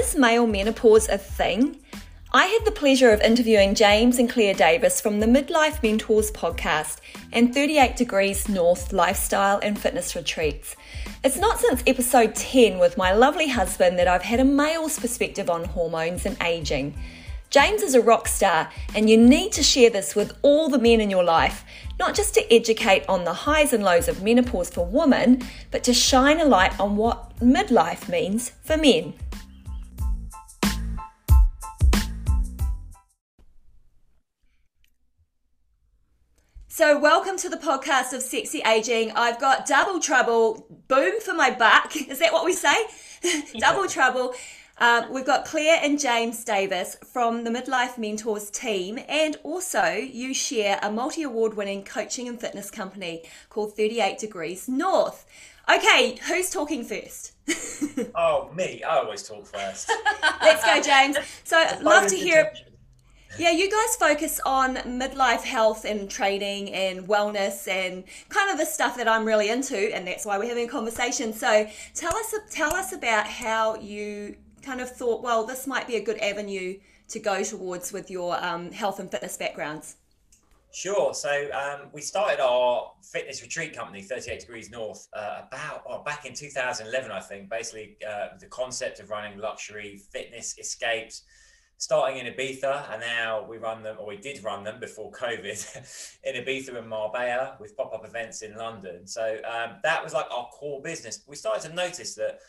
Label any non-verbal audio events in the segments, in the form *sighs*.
Is male menopause a thing? I had the pleasure of interviewing James and Claire Davis from the Midlife Mentors podcast and 38 Degrees North Lifestyle and Fitness Retreats. It's not since episode 10 with my lovely husband that I've had a male's perspective on hormones and aging. James is a rock star, and you need to share this with all the men in your life, not just to educate on the highs and lows of menopause for women, but to shine a light on what midlife means for men. So, welcome to the podcast of Sexy Aging. I've got double trouble, boom for my buck. *laughs* Is that what we say? *laughs* double trouble um, we've got Claire and James Davis from the Midlife Mentors team, and also you share a multi award winning coaching and fitness company called 38 Degrees North. Okay, who's talking first? *laughs* oh, me. I always talk first. Let's go, James. So, love to hear. Yeah, you guys focus on midlife health and training and wellness and kind of the stuff that I'm really into, and that's why we're having a conversation. So, tell us tell us about how you kind of thought, well, this might be a good avenue to go towards with your um, health and fitness backgrounds? Sure. So um, we started our fitness retreat company, 38 Degrees North, uh, about oh, back in 2011, I think. Basically, uh, the concept of running luxury fitness escapes, starting in Ibiza, and now we run them, or we did run them before COVID, *laughs* in Ibiza and Marbella with pop-up events in London. So um, that was like our core business. We started to notice that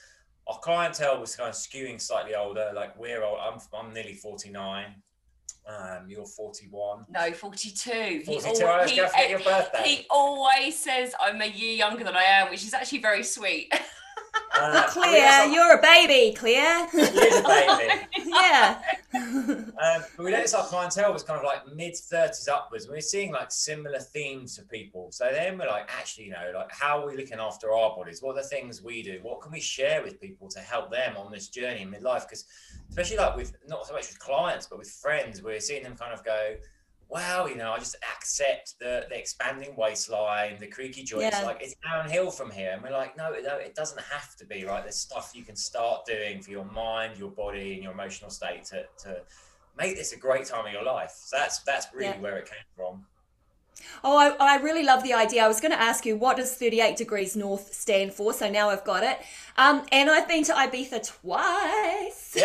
our clientele was kind of skewing slightly older. Like we're old. I'm, I'm nearly 49. Um, you're 41. No, 42. 42. He, always, he, your birthday. he always says I'm a year younger than I am, which is actually very sweet. *laughs* Uh, *laughs* Claire, you're a baby, Claire. He is a baby. *laughs* yeah. um, but we noticed our clientele was kind of like mid 30s upwards. We are seeing like similar themes for people. So then we're like, actually, you know, like how are we looking after our bodies? What are the things we do? What can we share with people to help them on this journey in midlife? Because especially like with not so much with clients, but with friends, we're seeing them kind of go, well, you know, I just accept the, the expanding waistline, the creaky joints. Yeah. Like it's downhill from here. And we're like, no, no, it doesn't have to be, right? There's stuff you can start doing for your mind, your body, and your emotional state to, to make this a great time of your life. So that's that's really yeah. where it came from. Oh, I, I really love the idea. I was going to ask you, what does 38 degrees north stand for? So now I've got it. Um, and I've been to Ibiza twice. *laughs*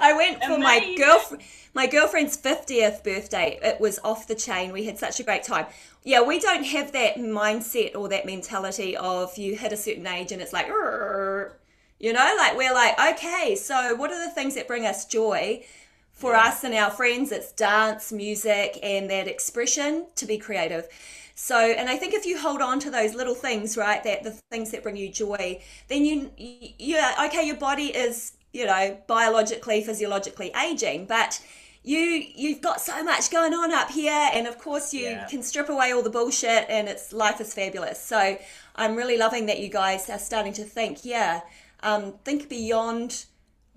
I went for Amazing. my girlfriend my girlfriend's 50th birthday. It was off the chain. We had such a great time. Yeah, we don't have that mindset or that mentality of you hit a certain age and it's like, you know, like we're like, okay, so what are the things that bring us joy? For yeah. us and our friends, it's dance, music, and that expression to be creative. So, and I think if you hold on to those little things, right, that the things that bring you joy, then you, yeah, okay, your body is, you know, biologically, physiologically aging, but you you've got so much going on up here and of course you yeah. can strip away all the bullshit and it's life is fabulous so i'm really loving that you guys are starting to think yeah um, think beyond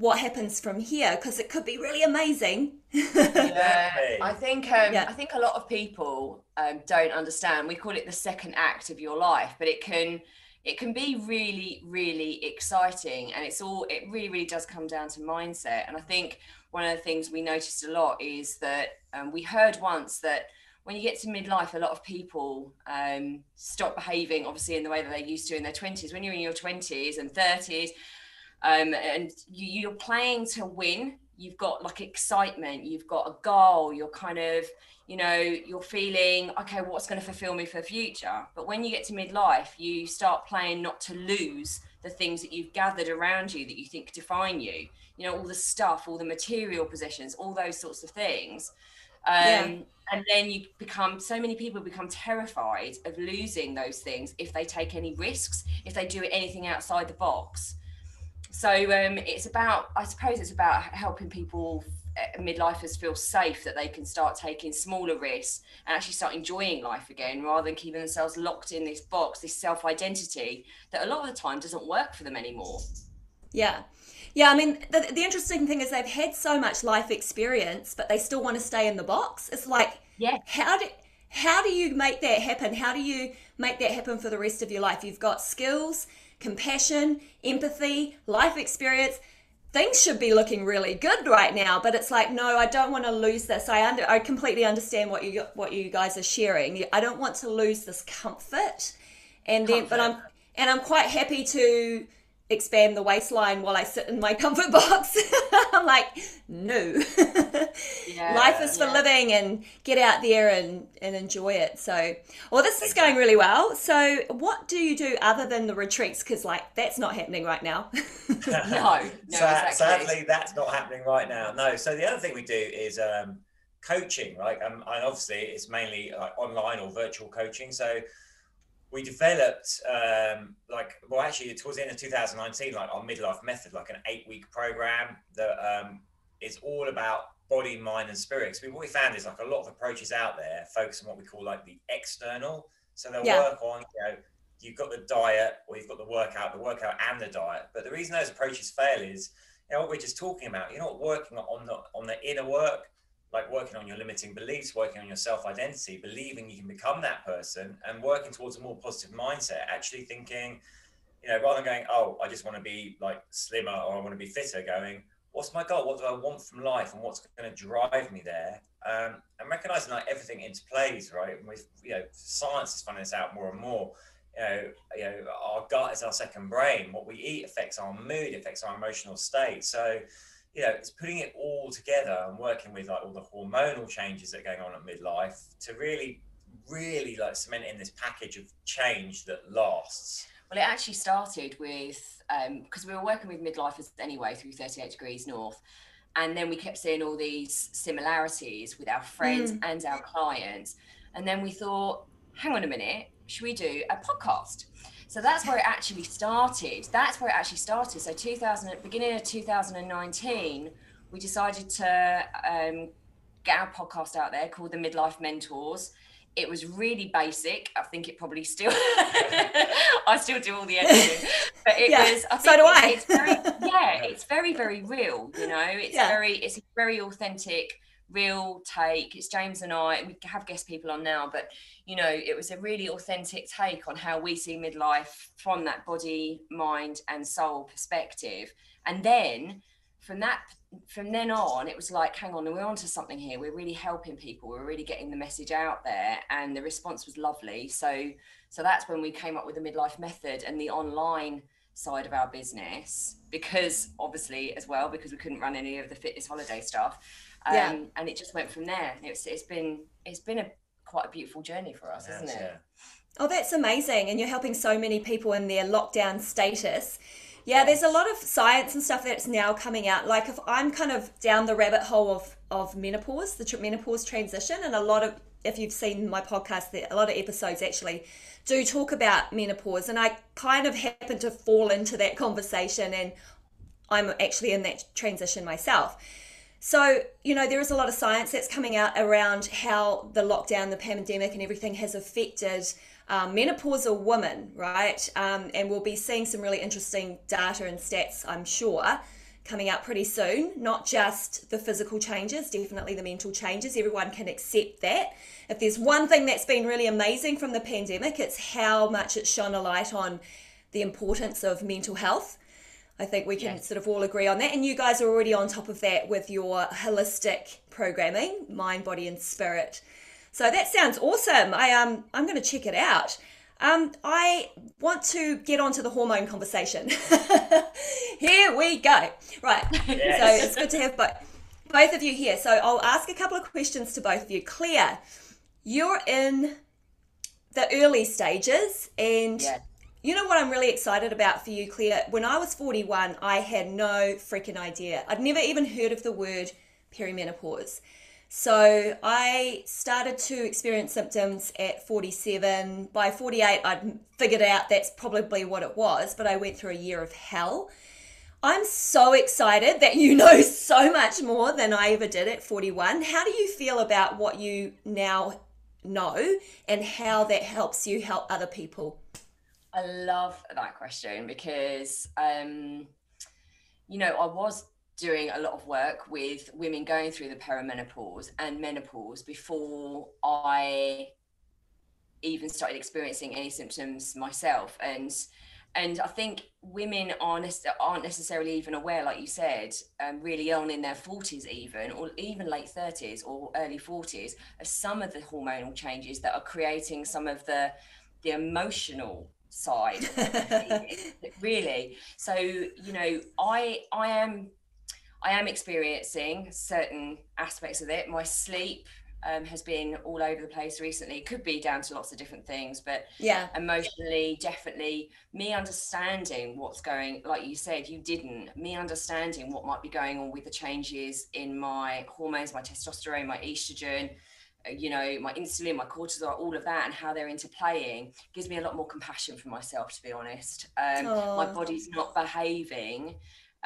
what happens from here because it could be really amazing yeah i think um, yeah. i think a lot of people um, don't understand we call it the second act of your life but it can it can be really really exciting and it's all it really really does come down to mindset and i think one of the things we noticed a lot is that um, we heard once that when you get to midlife, a lot of people um, stop behaving, obviously, in the way that they used to in their 20s. When you're in your 20s and 30s, um, and you, you're playing to win, you've got like excitement, you've got a goal, you're kind of, you know, you're feeling, okay, what's going to fulfill me for the future? But when you get to midlife, you start playing not to lose the things that you've gathered around you that you think define you. You know all the stuff all the material possessions all those sorts of things. Um, yeah. and then you become so many people become terrified of losing those things if they take any risks if they do anything outside the box so um, it's about i suppose it's about helping people uh, midlifers feel safe that they can start taking smaller risks and actually start enjoying life again rather than keeping themselves locked in this box this self identity that a lot of the time doesn't work for them anymore yeah yeah, I mean, the, the interesting thing is they've had so much life experience, but they still want to stay in the box. It's like, yeah, how do how do you make that happen? How do you make that happen for the rest of your life? You've got skills, compassion, empathy, life experience. Things should be looking really good right now, but it's like, no, I don't want to lose this. I under, I completely understand what you what you guys are sharing. I don't want to lose this comfort, and then, comfort. but I'm and I'm quite happy to expand the waistline while I sit in my *laughs* comfort box. *laughs* I'm like, no. yeah, Life is for yeah. living and get out there and, and enjoy it. So, well, this is going really well. So, what do you do other than the retreats? Because, like, that's not happening right now. *laughs* no, no exactly. sadly, that's not happening right now. No. So, the other thing we do is um, coaching, right? Um, and obviously, it's mainly like online or virtual coaching. So, we developed um, like well actually towards the end of 2019 like our midlife method like an eight week program that um, is all about body mind and spirit so what we found is like a lot of approaches out there focus on what we call like the external. So they'll yeah. work on you know you've got the diet or you've got the workout the workout and the diet. But the reason those approaches fail is you know what we're just talking about you're not working on the on the inner work like working on your limiting beliefs, working on your self identity, believing you can become that person, and working towards a more positive mindset. Actually thinking, you know, rather than going, oh, I just want to be like slimmer or I want to be fitter, going, what's my goal? What do I want from life, and what's going to drive me there? Um, and recognizing like everything interplays, right? And with you know, science is finding this out more and more. You know, you know, our gut is our second brain. What we eat affects our mood, affects our emotional state. So you know, it's putting it all together and working with like all the hormonal changes that are going on at midlife to really, really like cement in this package of change that lasts. Well, it actually started with because um, we were working with midlifers anyway through 38 Degrees North. And then we kept seeing all these similarities with our friends mm. and our clients. And then we thought, hang on a minute, should we do a podcast? So that's where it actually started. That's where it actually started. So 2000, beginning of 2019, we decided to um, get our podcast out there called the Midlife Mentors. It was really basic. I think it probably still. *laughs* I still do all the editing, but it *laughs* yeah, was. I so do I. It's very, *laughs* yeah, it's very, very real. You know, it's yeah. very, it's very authentic real take. It's James and I. We have guest people on now, but you know, it was a really authentic take on how we see midlife from that body, mind, and soul perspective. And then from that, from then on, it was like, hang on, we're onto something here. We're really helping people. We're really getting the message out there, and the response was lovely. So, so that's when we came up with the midlife method and the online side of our business because obviously as well because we couldn't run any of the fitness holiday stuff um, yeah. and it just went from there. It's it's been it's been a quite a beautiful journey for us, yes, isn't it? Yeah. Oh, that's amazing! And you're helping so many people in their lockdown status. Yeah, there's a lot of science and stuff that's now coming out. Like if I'm kind of down the rabbit hole of of menopause, the menopause transition, and a lot of if you've seen my podcast, a lot of episodes actually do talk about menopause, and I kind of happen to fall into that conversation, and I'm actually in that transition myself. So, you know, there is a lot of science that's coming out around how the lockdown, the pandemic, and everything has affected um, menopausal women, right? Um, and we'll be seeing some really interesting data and stats, I'm sure, coming out pretty soon. Not just the physical changes, definitely the mental changes. Everyone can accept that. If there's one thing that's been really amazing from the pandemic, it's how much it's shone a light on the importance of mental health I think we can yes. sort of all agree on that. And you guys are already on top of that with your holistic programming, mind, body, and spirit. So that sounds awesome. I um I'm going to check it out. Um, I want to get onto the hormone conversation. *laughs* here we go. Right. Yes. So it's good to have both both of you here. So I'll ask a couple of questions to both of you. Claire, you're in the early stages, and yes. You know what I'm really excited about for you, Claire? When I was 41, I had no freaking idea. I'd never even heard of the word perimenopause. So I started to experience symptoms at 47. By 48, I'd figured out that's probably what it was, but I went through a year of hell. I'm so excited that you *laughs* know so much more than I ever did at 41. How do you feel about what you now know and how that helps you help other people? I love that question because, um, you know, I was doing a lot of work with women going through the perimenopause and menopause before I even started experiencing any symptoms myself. And and I think women aren't aren't necessarily even aware, like you said, um, really on in their forties, even or even late thirties or early forties, of some of the hormonal changes that are creating some of the the emotional side *laughs* really. So you know i i am i am experiencing certain aspects of it. My sleep um, has been all over the place recently. It could be down to lots of different things, but yeah, emotionally, definitely me understanding what's going, like you said, you didn't, me understanding what might be going on with the changes in my hormones, my testosterone, my estrogen, you know, my insulin, my cortisol, all of that, and how they're interplaying gives me a lot more compassion for myself, to be honest. Um, my body's not behaving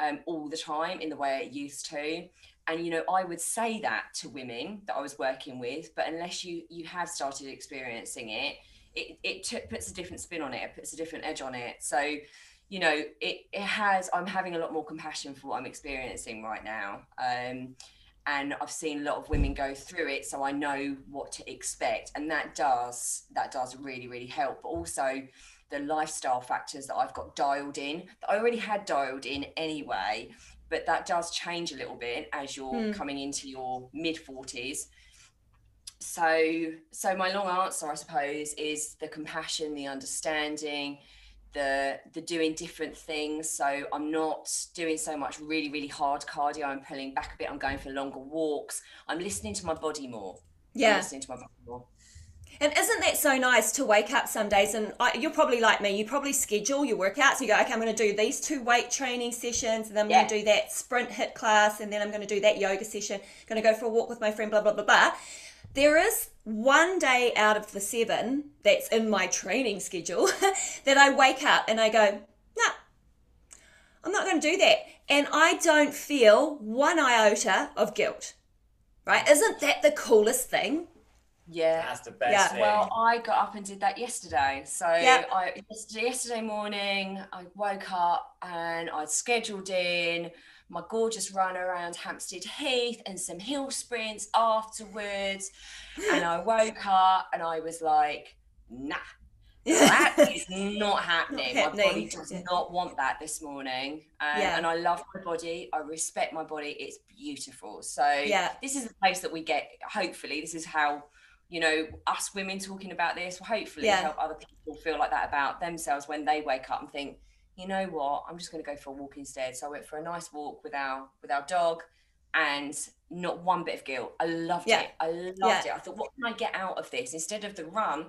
um, all the time in the way it used to. And you know i would say that to women that i was working with but unless you you have started experiencing it it, it t- puts a different spin on it it puts a different edge on it. So you know it, it has i'm having a lot more compassion for what i'm experiencing right now. Um, and i've seen a lot of women go through it so i know what to expect and that does that does really really help but also the lifestyle factors that i've got dialed in that i already had dialed in anyway but that does change a little bit as you're mm. coming into your mid 40s so so my long answer i suppose is the compassion the understanding the the doing different things so i'm not doing so much really really hard cardio i'm pulling back a bit i'm going for longer walks i'm listening to my body more yeah I'm listening to my body more and isn't that so nice to wake up some days and I, you're probably like me, you probably schedule your workouts. You go, okay, I'm going to do these two weight training sessions, and then I'm yeah. going to do that sprint HIIT class, and then I'm going to do that yoga session. I'm Going to go for a walk with my friend, blah blah blah blah. There is one day out of the seven that's in my training schedule *laughs* that I wake up and I go, no, nah, I'm not going to do that, and I don't feel one iota of guilt. Right? Isn't that the coolest thing? Yeah, that's the best. Yeah. Thing. Well, I got up and did that yesterday. So yeah. I yesterday morning I woke up and I'd scheduled in my gorgeous run around Hampstead Heath and some hill sprints afterwards. and I *laughs* woke up and I was like, nah. *laughs* that is not happening. Not my body does not want that this morning. Um, yeah. And I love my body. I respect my body. It's beautiful. So yeah. this is the place that we get, hopefully, this is how you know, us women talking about this will hopefully yeah. help other people feel like that about themselves when they wake up and think, you know what, I'm just going to go for a walk instead. So I went for a nice walk with our with our dog, and not one bit of guilt. I loved yeah. it. I loved yeah. it. I thought, what can I get out of this instead of the run?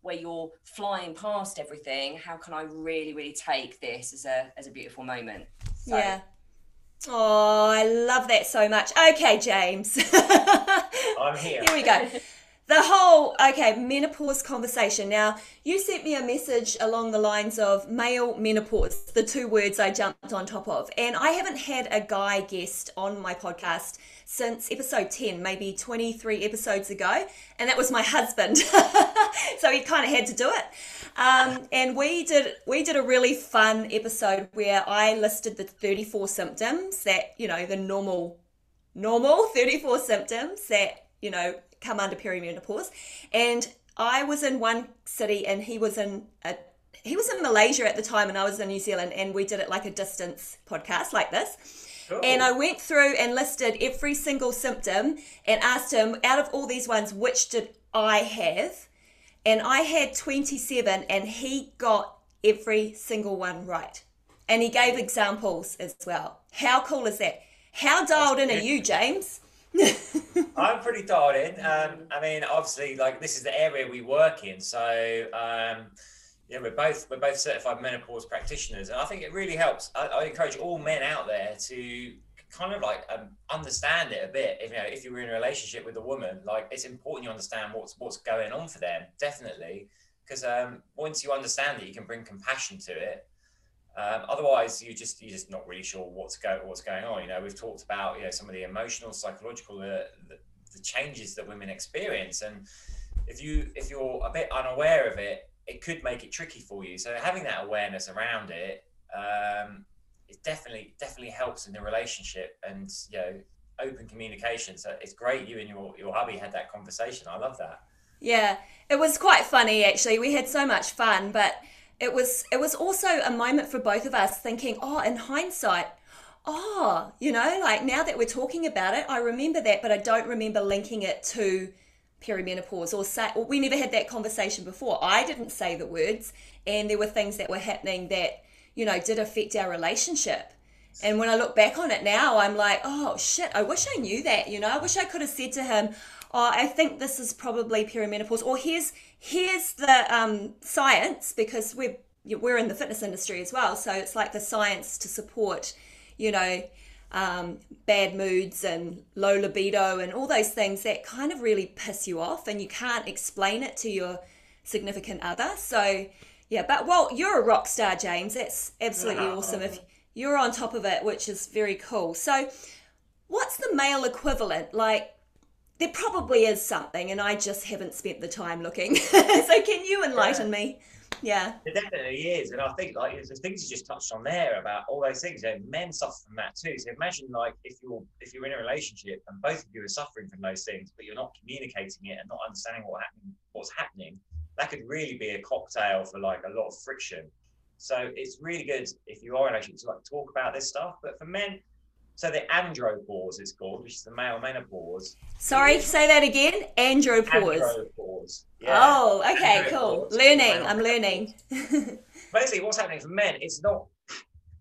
where you're flying past everything how can i really really take this as a as a beautiful moment so, yeah Oh, I love that so much. Okay, James. *laughs* I'm here. Here we go *laughs* the whole okay menopause conversation. Now you sent me a message along the lines of male menopause the two words i jumped on top of. And i haven't had a guy guest on my podcast since episode 10 maybe 23 episodes ago and that was my husband. *laughs* So he kind of had to do it. Um, and we did we did a really fun episode where i listed the 34 symptoms that you know the normal normal *laughs* 34 symptoms that you know come under perimenopause. And I was in one city and he was in a he was in Malaysia at the time and I was in New Zealand and we did it like a distance podcast like this. Cool. And I went through and listed every single symptom and asked him out of all these ones which did I have? And I had 27 and he got every single one right. And he gave examples as well. How cool is that? How dialed in are you, James? I'm pretty dialed in. Um, I mean, obviously, like this is the area we work in, so um, yeah, we're both we're both certified menopause practitioners, and I think it really helps. I, I encourage all men out there to kind of like um, understand it a bit. If you know, if you were in a relationship with a woman, like it's important you understand what's what's going on for them, definitely, because um, once you understand it, you can bring compassion to it um, otherwise, you just you're just not really sure what's go what's going on. You know, we've talked about you know some of the emotional, psychological, the, the, the changes that women experience, and if you if you're a bit unaware of it, it could make it tricky for you. So having that awareness around it, um, it definitely definitely helps in the relationship, and you know, open communication. So it's great you and your your hubby had that conversation. I love that. Yeah, it was quite funny actually. We had so much fun, but it was it was also a moment for both of us thinking, oh, in hindsight, oh, you know, like now that we're talking about it, I remember that, but I don't remember linking it to perimenopause or say or we never had that conversation before. I didn't say the words and there were things that were happening that, you know, did affect our relationship. And when I look back on it now, I'm like, oh shit, I wish I knew that, you know. I wish I could have said to him, oh, I think this is probably perimenopause, or here's here's the um, science because we're we're in the fitness industry as well, so it's like the science to support, you know, um, bad moods and low libido and all those things that kind of really piss you off, and you can't explain it to your significant other. So yeah, but well, you're a rock star, James. That's absolutely awesome. If you're on top of it, which is very cool. So, what's the male equivalent like? There probably is something, and I just haven't spent the time looking. *laughs* *laughs* so, can you enlighten yeah. me? Yeah, it definitely is, and I think like the things you just touched on there about all those things. You know, men suffer from that too. So imagine like if you're if you're in a relationship and both of you are suffering from those things, but you're not communicating it and not understanding what happening, what's happening. That could really be a cocktail for like a lot of friction. So it's really good if you are in a relationship to like talk about this stuff. But for men, so the andropause is called, which is the male menopause. Sorry, say that again. Andropause. Andropause. Yeah. Oh, okay, cool. Learning. I'm learning. Basically, what's happening for men? It's not.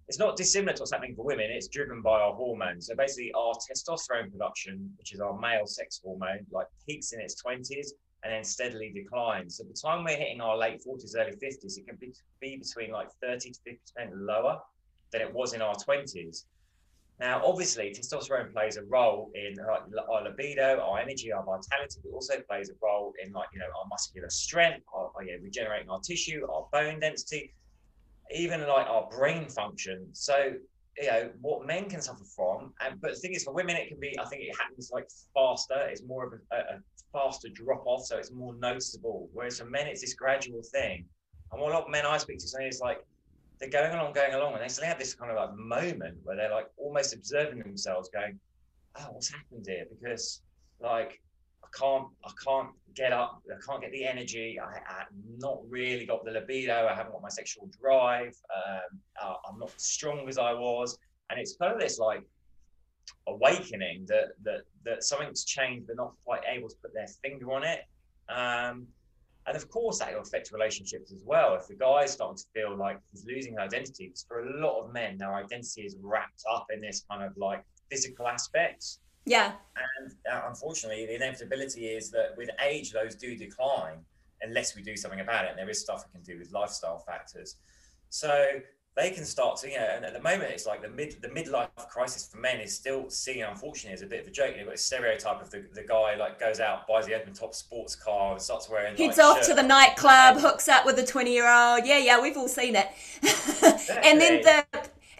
It's not dissimilar to what's happening for women. It's driven by our hormones. So basically, our testosterone production, which is our male sex hormone, like peaks in its twenties and then steadily declines. So the time we're hitting our late forties, early fifties, it can be, be between like thirty to fifty percent lower than it was in our twenties. Now, obviously, testosterone plays a role in our libido, our energy, our vitality, but also plays a role in like you know our muscular strength, our, yeah, regenerating our tissue, our bone density, even like our brain function. So you know what men can suffer from, and but the thing is, for women, it can be. I think it happens like faster. It's more of a, a faster drop off, so it's more noticeable. Whereas for men, it's this gradual thing. And what a lot of men I speak to say is like they're going along, going along, and they suddenly have this kind of like moment where they're like almost observing themselves, going, "Oh, what's happened here?" Because like I can't, I can't get up, I can't get the energy. I, have not really got the libido. I haven't got my sexual drive. Um, uh, I'm not as strong as I was, and it's kind of this like awakening that that that something's changed. They're not quite able to put their finger on it. Um, and of course, that will affect relationships as well. If the guy's starting to feel like he's losing his identity, because for a lot of men, their identity is wrapped up in this kind of like physical aspects. Yeah. And uh, unfortunately, the inevitability is that with age, those do decline unless we do something about it. And there is stuff we can do with lifestyle factors. So they can start to, you know, and at the moment it's like the mid the midlife crisis for men is still seen unfortunately as a bit of a joke. You've got a stereotype of the, the guy like goes out, buys the open top sports car and starts wearing Heads like, off to the nightclub, hooks up with a twenty year old. Yeah, yeah, we've all seen it. *laughs* and then the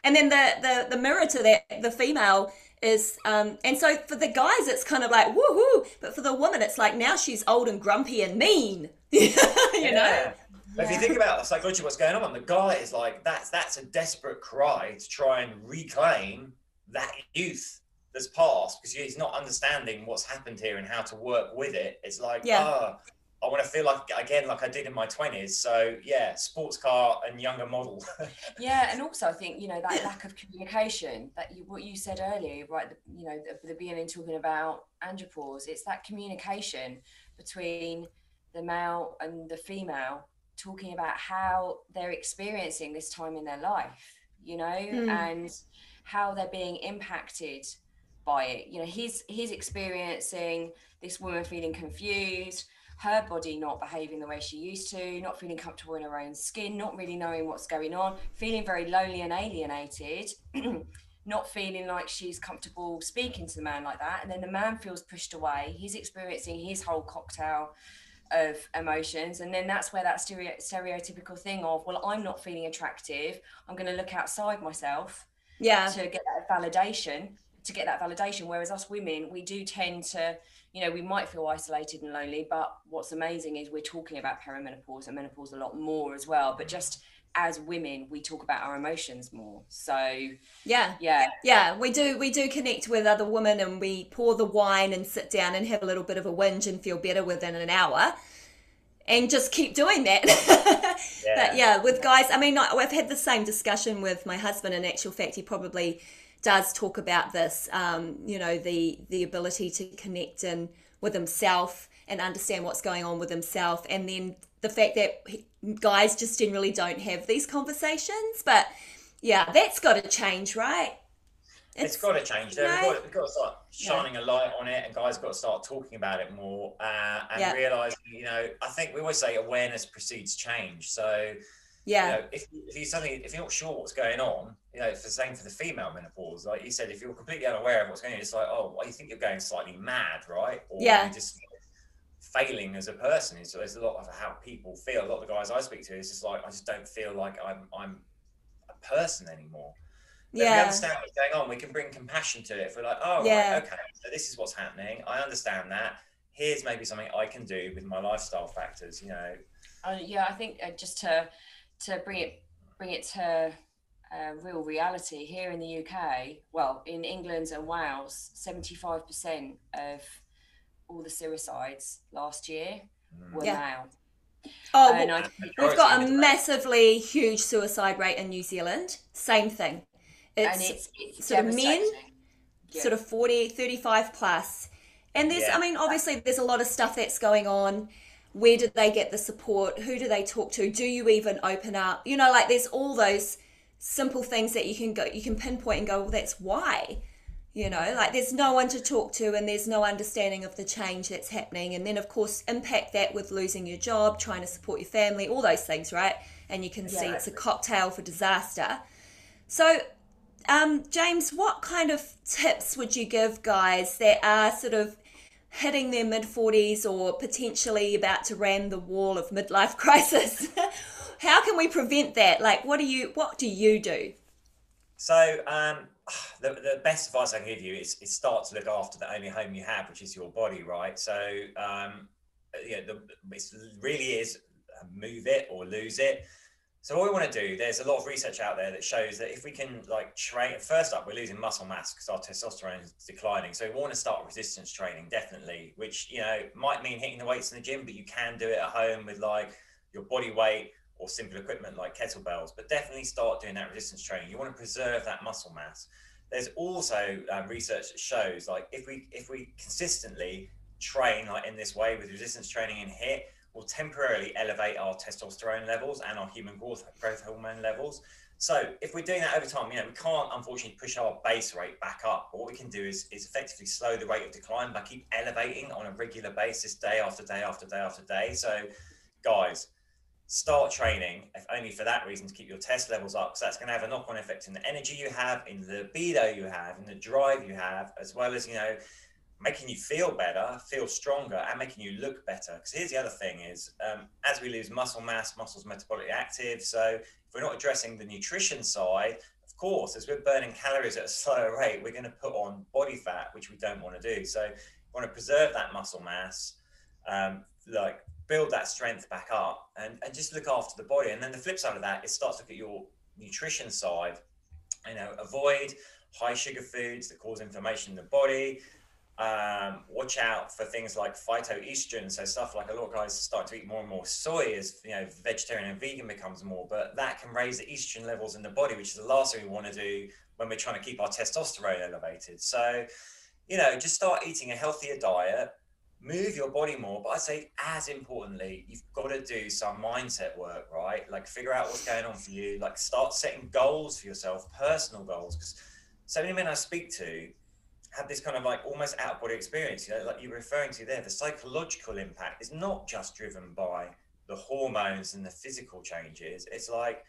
and then the, the the mirror to that, the female is um and so for the guys it's kind of like woohoo, but for the woman it's like now she's old and grumpy and mean. *laughs* you yeah. know? But if you think about the psychology, what's going on, the guy is like, that's that's a desperate cry to try and reclaim that youth that's passed because he's not understanding what's happened here and how to work with it. It's like, yeah. oh, I want to feel like again, like I did in my twenties. So yeah, sports car and younger model. *laughs* yeah, and also I think you know that lack of communication that you what you said earlier, right? The, you know, the, the beginning talking about andropause. It's that communication between the male and the female talking about how they're experiencing this time in their life, you know, mm. and how they're being impacted by it. You know, he's he's experiencing this woman feeling confused, her body not behaving the way she used to, not feeling comfortable in her own skin, not really knowing what's going on, feeling very lonely and alienated. *clears throat* not feeling like she's comfortable speaking to the man like that. And then the man feels pushed away. He's experiencing his whole cocktail of emotions and then that's where that stereo- stereotypical thing of well i'm not feeling attractive. I'm going to look outside myself yeah. to get that validation to get that validation. Whereas us women we do tend to you know we might feel isolated and lonely but what's amazing is we're talking about perimenopause and menopause a lot more as well. But just as women we talk about our emotions more so yeah yeah yeah we do we do connect with other women and we pour the wine and sit down and have a little bit of a whinge and feel better within an hour and just keep doing that. yeah. *laughs* But yeah, with guys, I mean, I've had the same discussion with my husband. In actual fact, he probably does talk about this. Um, you know, the the ability to connect in with himself and understand what's going on with himself, and then the fact that guys just generally don't have these conversations. But yeah, that's got to change, right? it's, it's got to change. There, we've, got, we've got to start shining yeah. a light on it, and guys got to start talking about it more uh, and yeah. realizing. You know, I think we always say awareness precedes change. So, yeah, you know, if, if you suddenly if you're not sure what's going on, you know, it's the same for the female menopause. Like you said, if you're completely unaware of what's going on, it's like, oh, well, you think you're going slightly mad, right? Or yeah. you're just failing as a person. So there's a lot of how people feel. A lot of the guys I speak to is just like, I just don't feel like I'm I'm a person anymore yeah. If we understand what's going on, we can bring compassion to it. If we're like, oh, yeah. right, okay, so this is what's happening. I understand that. Here's maybe something I can do with my lifestyle factors. You know. Uh, yeah, I think uh, just to to bring it bring it to uh, real reality here in the UK. Well, in England and Wales, seventy five percent of all the suicides last year mm. were yeah. male. Oh, we've got a massively huge suicide rate in New Zealand. Same thing. It's, it's, it's sort of men, yeah. sort of 40, 35 plus. And there's, yeah. I mean, obviously, there's a lot of stuff that's going on. Where did they get the support? Who do they talk to? Do you even open up? You know, like there's all those simple things that you can go, you can pinpoint and go, well, that's why. You know, like there's no one to talk to and there's no understanding of the change that's happening. And then, of course, impact that with losing your job, trying to support your family, all those things, right? And you can yeah. see it's a cocktail for disaster. So um, James, what kind of tips would you give guys that are sort of hitting their mid 40s or potentially about to ram the wall of midlife *laughs* crisis? How can we prevent that? Like, what do you what do you do? So, um, *sighs* the, the best advice I can give you is, is start to look after the only home you have, which is your body, right? So, um, yeah, the, it really is uh, move it or lose it. So what we want to do, there's a lot of research out there that shows that if we can like train, first up, we're losing muscle mass because our testosterone is declining. So we want to start resistance training, definitely, which, you know, might mean hitting the weights in the gym, but you can do it at home with like your body weight or simple equipment like kettlebells, but definitely start doing that resistance training. You want to preserve that muscle mass. There's also um, research that shows like if we, if we consistently train like in this way with resistance training and HIIT, will temporarily elevate our testosterone levels and our human growth, growth hormone levels. So if we're doing that over time, you know, we can't unfortunately push our base rate back up. But what we can do is, is effectively slow the rate of decline by keep elevating on a regular basis, day after day after day after day. So guys, start training, if only for that reason, to keep your test levels up. So that's going to have a knock-on effect in the energy you have, in the libido you have, in the drive you have, as well as, you know, making you feel better, feel stronger, and making you look better. Because here's the other thing: is um, as we lose muscle mass, muscles metabolically active. So if we're not addressing the nutrition side, of course, as we're burning calories at a *laughs* slower rate, we're going to put on body fat, which we don't want to do. So we want to preserve that muscle mass, um, like build that strength back up, and and just look after the body. And then the flip side of that is start to look at your nutrition side. You know, avoid high sugar foods that cause inflammation in the body um, watch out for things like phytoestrogen. So stuff like a lot of guys start to eat more and more soy as you know vegetarian and vegan becomes more, but that can raise the estrogen levels in the body, which is the last thing we want to do when we're trying to keep our testosterone elevated. So, you know, just start eating a healthier diet, move your body more. But I say, as importantly, you've got to do some mindset work, right? Like figure out what's going on for you. Like start setting goals for yourself, personal goals, because so many men I speak to have this kind of like almost out of body experience. You know, like you're referring to there, the psychological impact is not just driven by the hormones and the physical changes. It's like,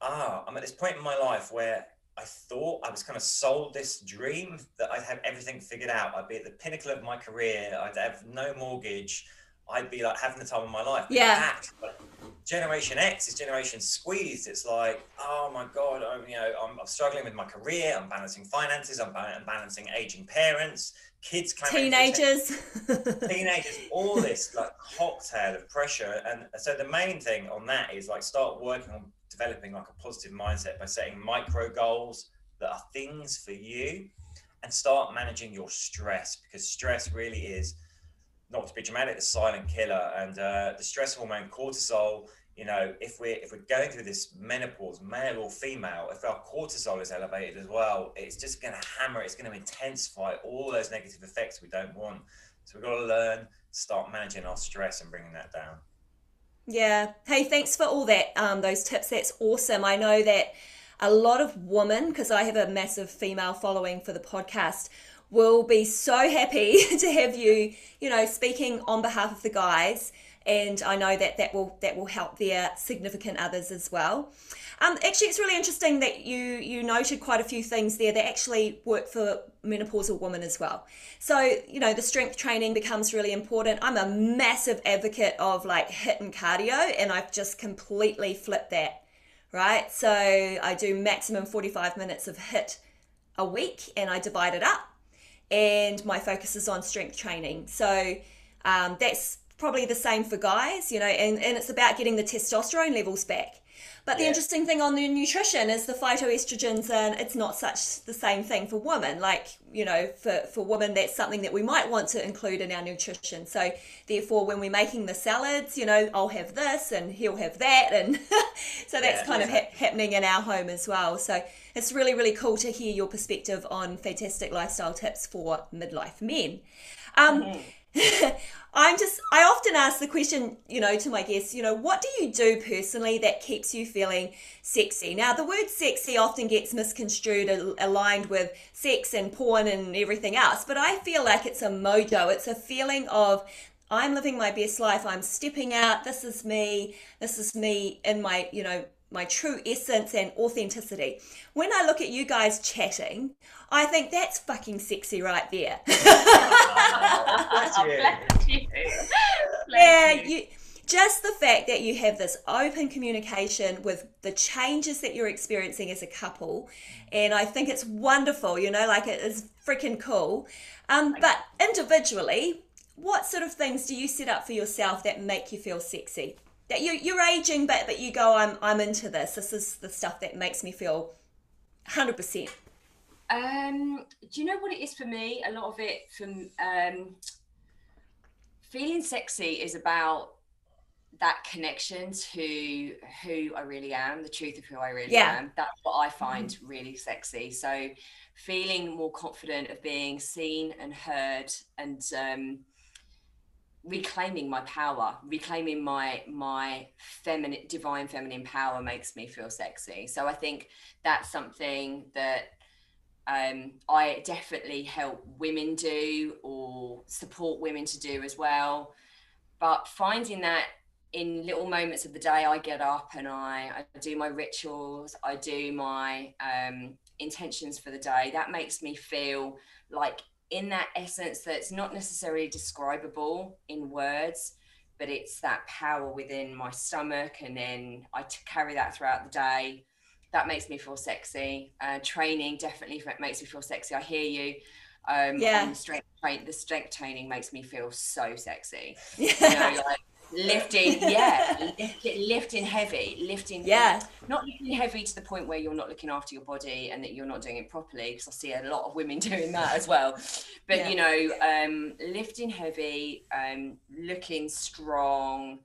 ah, I'm at this point in my life where I thought I was kind of sold this dream that I'd have everything figured out. I'd be at the pinnacle of my career. I'd have no mortgage. I'd be like having the time of my life. But yeah. That, Generation X is generation squeezed. It's like, oh my god, I'm you know I'm, I'm struggling with my career. I'm balancing finances. I'm, I'm balancing aging parents, kids, teenagers, *laughs* teenagers. All this like cocktail of pressure. And so the main thing on that is like start working on developing like a positive mindset by setting micro goals that are things for you, and start managing your stress because stress really is not to be dramatic, the silent killer, and uh, the stress hormone cortisol. You know, if we're if we're going through this menopause, male or female, if our cortisol is elevated as well, it's just going to hammer. It's going to intensify all those negative effects we don't want. So we've got to learn, start managing our stress and bringing that down. Yeah. Hey, thanks for all that. Um, those tips. That's awesome. I know that a lot of women, because I have a massive female following for the podcast, will be so happy *laughs* to have you, you know, speaking on behalf of the guys. And I know that that will that will help their significant others as well. Um, actually, it's really interesting that you you noted quite a few things there that actually work for menopausal women as well. So you know, the strength training becomes really important. I'm a massive advocate of like HIIT and cardio, and I've just completely flipped that. Right, so I do maximum 45 minutes of HIIT a week, and I divide it up, and my focus is on strength training. So um, that's probably the same for guys, you know, and, and it's about getting the testosterone levels back. But the yeah. interesting thing on the nutrition is the phytoestrogens, and it's not such the same thing for women. Like, you know, for, for women, that's something that we might want to include in our nutrition. So, therefore, when we're making the salads, you know, I'll have this and he'll have that. And *laughs* so that's yeah, kind yeah. of ha- happening in our home as well. So, it's really, really cool to hear your perspective on fantastic lifestyle tips for midlife men. Um, mm-hmm. *laughs* I'm just, I often ask the question, you know, to my guests, you know, what do you do personally that keeps you feeling sexy? Now, the word sexy often gets misconstrued, aligned with sex and porn and everything else, but I feel like it's a mojo. It's a feeling of, I'm living my best life. I'm stepping out. This is me. This is me in my, you know, my true essence and authenticity. When I look at you guys chatting, I think that's fucking sexy right there. *laughs* yeah, you just the fact that you have this open communication with the changes that you're experiencing as a couple and i think it's wonderful you know like it is freaking cool. Um, but individually what sort of things do you set up for yourself that make you feel sexy that you you're aging, but but you go, I'm I'm into this. This is the stuff that makes me feel hundred percent. Um, do you know what it is for me? A lot of it from um, feeling sexy is about that connection to who I really am, the truth of who I really yeah. am. That's what I find mm-hmm. really sexy. So feeling more confident of being seen and heard and um, reclaiming my power reclaiming my my feminine divine feminine power makes me feel sexy. So i think that's something that um, i definitely help women do or support women to do as well. But finding that in little moments of the day i get up and i, I do my rituals i do my um, intentions for the day that makes me feel like in that essence that's not necessarily describable in words but it's that power within my stomach and then I t- carry that throughout the day that makes me feel sexy uh, training definitely makes me feel sexy i hear you um, yeah. the strength, the strength training makes me feel so sexy. Yeah. *laughs* You know, like, lifting yeah lifting heavy lifting yeah not lifting heavy to the point where you're not looking after your body and that you're not doing it properly because i see a lot of women *laughs* doing that as well but yeah. you know um lifting heavy um looking strong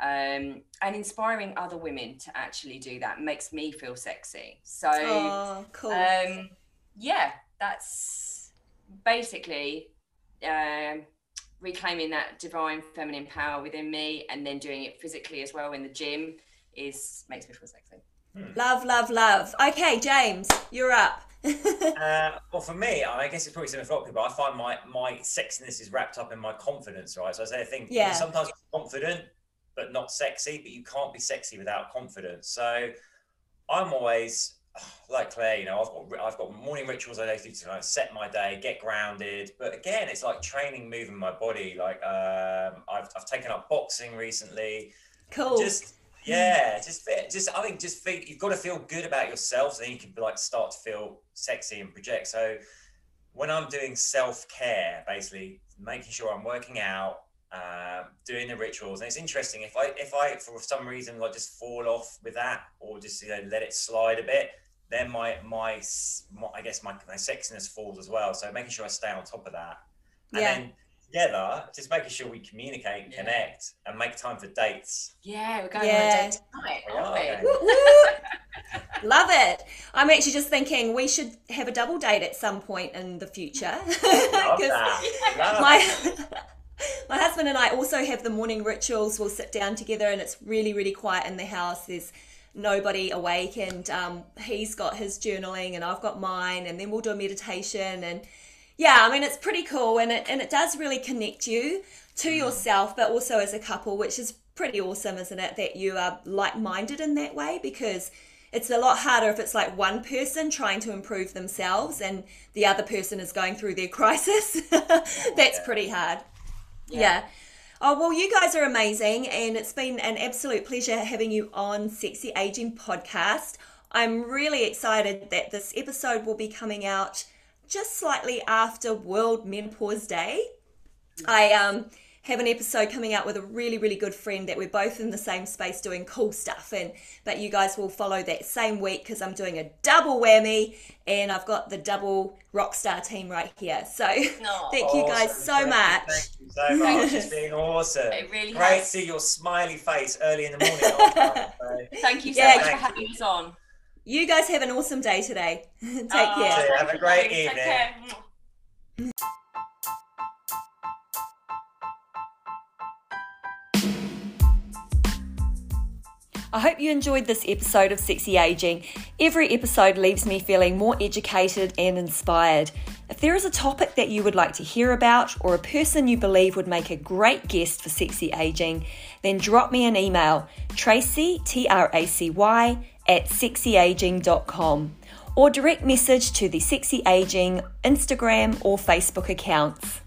um and inspiring other women to actually do that makes me feel sexy so oh, cool. um yeah that's basically um reclaiming that divine feminine power within me and then doing it physically as well in the gym is makes me feel sexy. Hmm. Love, love, love. Okay, James, you're up. *laughs* uh, well, for me, I guess it's probably similar for a lot of people. I find my my sexiness is wrapped up in my confidence, right? So I say I think yeah. sometimes confident but not sexy, but you can't be sexy without confidence. So I'm always like Claire, you know, I've got I've got morning rituals I do to like set my day, get grounded. But again, it's like training, moving my body. Like um, I've I've taken up boxing recently. Cool. Just yeah, just just I think just feel, you've got to feel good about yourself, so then you can like start to feel sexy and project. So when I'm doing self care, basically making sure I'm working out, um, doing the rituals. And it's interesting if I if I for some reason like just fall off with that or just you know let it slide a bit, then my, my, my I guess my, my sexiness falls as well. So making sure I stay on top of that. And yeah. then together, just making sure we communicate and yeah. connect and make time for dates. Yeah, we're going yeah. on a date tonight, aren't we? *laughs* Love it. I'm actually just thinking we should have a double date at some point in the future. *laughs* *laughs* my my husband and I also have the morning rituals. We'll sit down together and it's really, really quiet in the house. There's nobody awake and um, he's got his journaling and I've got mine and then we'll do a meditation and yeah, I mean it's pretty cool and it and it does really connect you to mm. yourself but also as a couple, which is pretty awesome, isn't it? That you are like-minded in that way because it's a lot harder if it's like one person trying to improve themselves and the other person is going through their *laughs* crisis. That's yeah. pretty hard. yeah. yeah. Oh, well, you guys are amazing, and it's been an absolute pleasure having you on Sexy Aging Podcast. I'm really excited that this episode will be coming out just slightly after World Menopause Day. I um have an episode coming out with a really really good friend that we're both in the same space doing cool stuff and but you guys will follow that same week because i'm doing a double whammy and i've got the double rockstar team right here. So no. *laughs* thank awesome. you guys so thank much. You, thank you so much. It's *laughs* been awesome. It really great has. to see your smiley face early in the morning. Oh, *laughs* thank you so yeah, much for having us on. You guys have an awesome day today. Take oh, care. Have a great evening I hope you enjoyed this episode of Sexy Aging. Every episode leaves me feeling more educated and inspired. If there is a topic that you would like to hear about or a person you believe would make a great guest for Sexy Aging, then drop me an email, Tracy, T R A C Y, at sexyaging.com or direct message to the Sexy Aging Instagram or Facebook accounts.